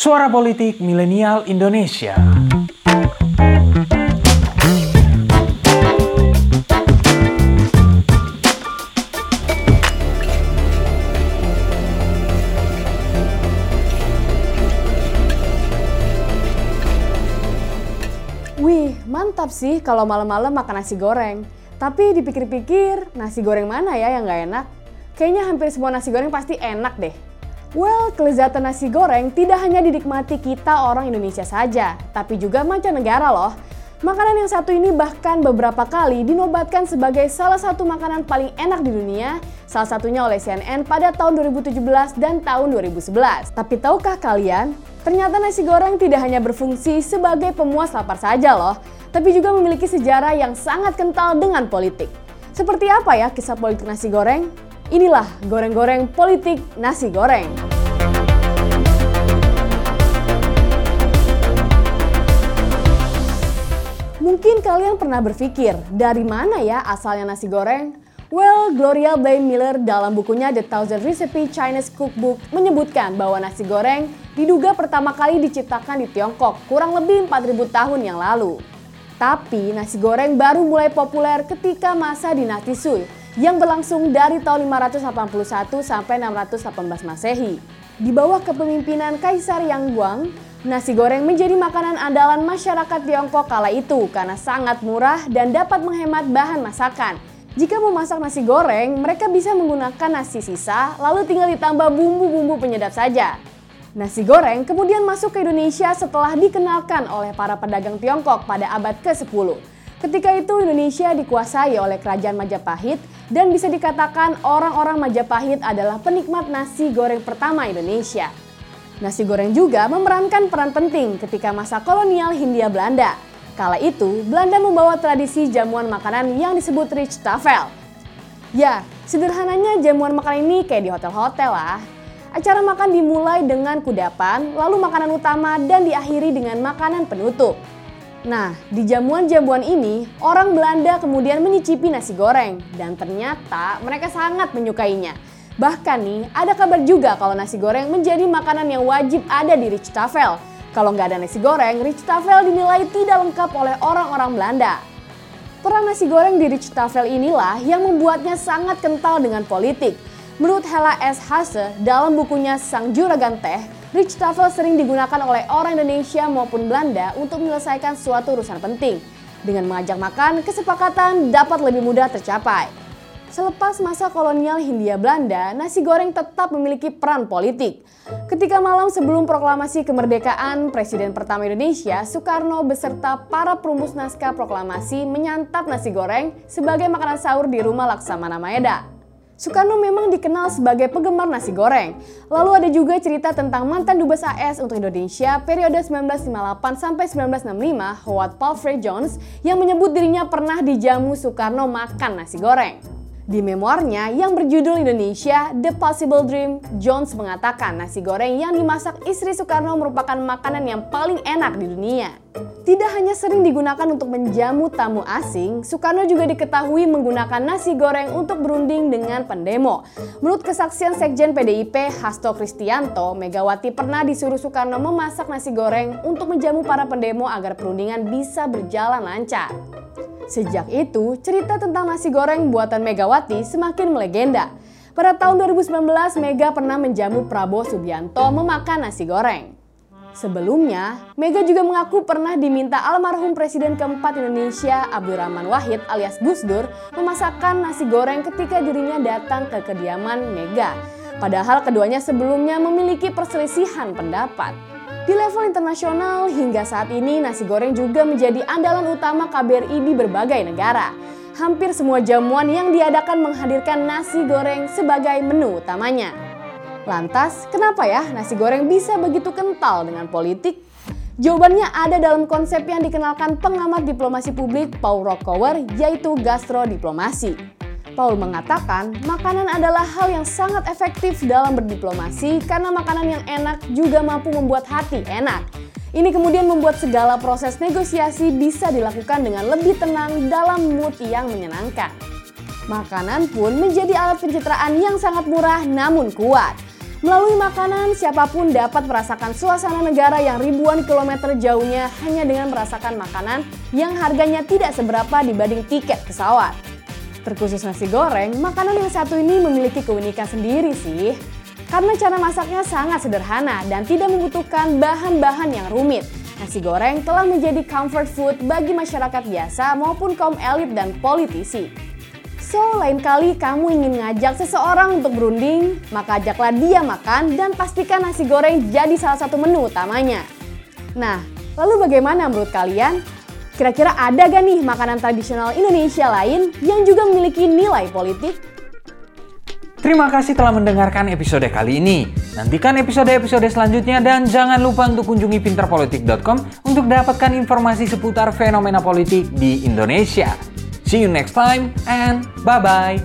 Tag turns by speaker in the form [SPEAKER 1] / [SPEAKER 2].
[SPEAKER 1] Suara Politik Milenial Indonesia.
[SPEAKER 2] Wih, mantap sih kalau malam-malam makan nasi goreng. Tapi dipikir-pikir, nasi goreng mana ya yang nggak enak? Kayaknya hampir semua nasi goreng pasti enak deh. Well, kelezatan nasi goreng tidak hanya dinikmati kita orang Indonesia saja, tapi juga mancanegara loh. Makanan yang satu ini bahkan beberapa kali dinobatkan sebagai salah satu makanan paling enak di dunia, salah satunya oleh CNN pada tahun 2017 dan tahun 2011. Tapi tahukah kalian, ternyata nasi goreng tidak hanya berfungsi sebagai pemuas lapar saja loh, tapi juga memiliki sejarah yang sangat kental dengan politik. Seperti apa ya kisah politik nasi goreng? Inilah goreng-goreng politik nasi goreng. Mungkin kalian pernah berpikir, dari mana ya asalnya nasi goreng? Well, Gloria Bay Miller dalam bukunya The Thousand Recipe Chinese Cookbook menyebutkan bahwa nasi goreng diduga pertama kali diciptakan di Tiongkok kurang lebih 4000 tahun yang lalu. Tapi nasi goreng baru mulai populer ketika masa dinasti Sui yang berlangsung dari tahun 581 sampai 618 Masehi. Di bawah kepemimpinan Kaisar Yang Guang, Nasi goreng menjadi makanan andalan masyarakat Tiongkok kala itu karena sangat murah dan dapat menghemat bahan masakan. Jika memasak nasi goreng, mereka bisa menggunakan nasi sisa lalu tinggal ditambah bumbu-bumbu penyedap saja. Nasi goreng kemudian masuk ke Indonesia setelah dikenalkan oleh para pedagang Tiongkok pada abad ke-10. Ketika itu Indonesia dikuasai oleh kerajaan Majapahit dan bisa dikatakan orang-orang Majapahit adalah penikmat nasi goreng pertama Indonesia. Nasi goreng juga memerankan peran penting ketika masa kolonial Hindia Belanda. Kala itu, Belanda membawa tradisi jamuan makanan yang disebut Richtafel. Ya, sederhananya jamuan makanan ini kayak di hotel-hotel lah. Acara makan dimulai dengan kudapan, lalu makanan utama dan diakhiri dengan makanan penutup. Nah, di jamuan-jamuan ini, orang Belanda kemudian menyicipi nasi goreng dan ternyata mereka sangat menyukainya. Bahkan nih, ada kabar juga kalau nasi goreng menjadi makanan yang wajib ada di Richtafel. Kalau nggak ada nasi goreng, Richtafel dinilai tidak lengkap oleh orang-orang Belanda. Peran nasi goreng di Richtafel inilah yang membuatnya sangat kental dengan politik. Menurut Hela S. Hase dalam bukunya Sang Juragan Teh, Richtafel sering digunakan oleh orang Indonesia maupun Belanda untuk menyelesaikan suatu urusan penting. Dengan mengajak makan, kesepakatan dapat lebih mudah tercapai. Selepas masa kolonial Hindia Belanda, nasi goreng tetap memiliki peran politik. Ketika malam sebelum proklamasi kemerdekaan, Presiden pertama Indonesia, Soekarno beserta para perumus naskah proklamasi menyantap nasi goreng sebagai makanan sahur di rumah Laksamana Maeda. Soekarno memang dikenal sebagai penggemar nasi goreng. Lalu ada juga cerita tentang mantan dubes AS untuk Indonesia periode 1958 sampai 1965, Howard Palfrey Jones, yang menyebut dirinya pernah dijamu Soekarno makan nasi goreng. Di memoarnya yang berjudul Indonesia, The Possible Dream, Jones mengatakan nasi goreng yang dimasak istri Soekarno merupakan makanan yang paling enak di dunia. Tidak hanya sering digunakan untuk menjamu tamu asing, Soekarno juga diketahui menggunakan nasi goreng untuk berunding dengan pendemo. Menurut kesaksian Sekjen PDIP Hasto Kristianto, Megawati pernah disuruh Soekarno memasak nasi goreng untuk menjamu para pendemo agar perundingan bisa berjalan lancar. Sejak itu, cerita tentang nasi goreng buatan Megawati semakin melegenda. Pada tahun 2019, Mega pernah menjamu Prabowo Subianto memakan nasi goreng. Sebelumnya, Mega juga mengaku pernah diminta almarhum Presiden keempat Indonesia Abdurrahman Wahid alias Gus Dur memasakkan nasi goreng ketika dirinya datang ke kediaman Mega. Padahal keduanya sebelumnya memiliki perselisihan pendapat. Di level internasional, hingga saat ini nasi goreng juga menjadi andalan utama KBRI di berbagai negara. Hampir semua jamuan yang diadakan menghadirkan nasi goreng sebagai menu utamanya. Lantas, kenapa ya nasi goreng bisa begitu kental dengan politik? Jawabannya ada dalam konsep yang dikenalkan pengamat diplomasi publik Paul Rockower, yaitu gastrodiplomasi. Paul mengatakan, makanan adalah hal yang sangat efektif dalam berdiplomasi karena makanan yang enak juga mampu membuat hati enak. Ini kemudian membuat segala proses negosiasi bisa dilakukan dengan lebih tenang dalam mood yang menyenangkan. Makanan pun menjadi alat pencitraan yang sangat murah namun kuat. Melalui makanan, siapa pun dapat merasakan suasana negara yang ribuan kilometer jauhnya hanya dengan merasakan makanan yang harganya tidak seberapa dibanding tiket pesawat. Terkhusus nasi goreng, makanan yang satu ini memiliki keunikan sendiri sih. Karena cara masaknya sangat sederhana dan tidak membutuhkan bahan-bahan yang rumit. Nasi goreng telah menjadi comfort food bagi masyarakat biasa maupun kaum elit dan politisi. So, lain kali kamu ingin ngajak seseorang untuk berunding, maka ajaklah dia makan dan pastikan nasi goreng jadi salah satu menu utamanya. Nah, lalu bagaimana menurut kalian? Kira-kira ada gak nih makanan tradisional Indonesia lain yang juga memiliki nilai politik?
[SPEAKER 1] Terima kasih telah mendengarkan episode kali ini. Nantikan episode-episode selanjutnya dan jangan lupa untuk kunjungi pinterpolitik.com untuk dapatkan informasi seputar fenomena politik di Indonesia. See you next time and bye bye.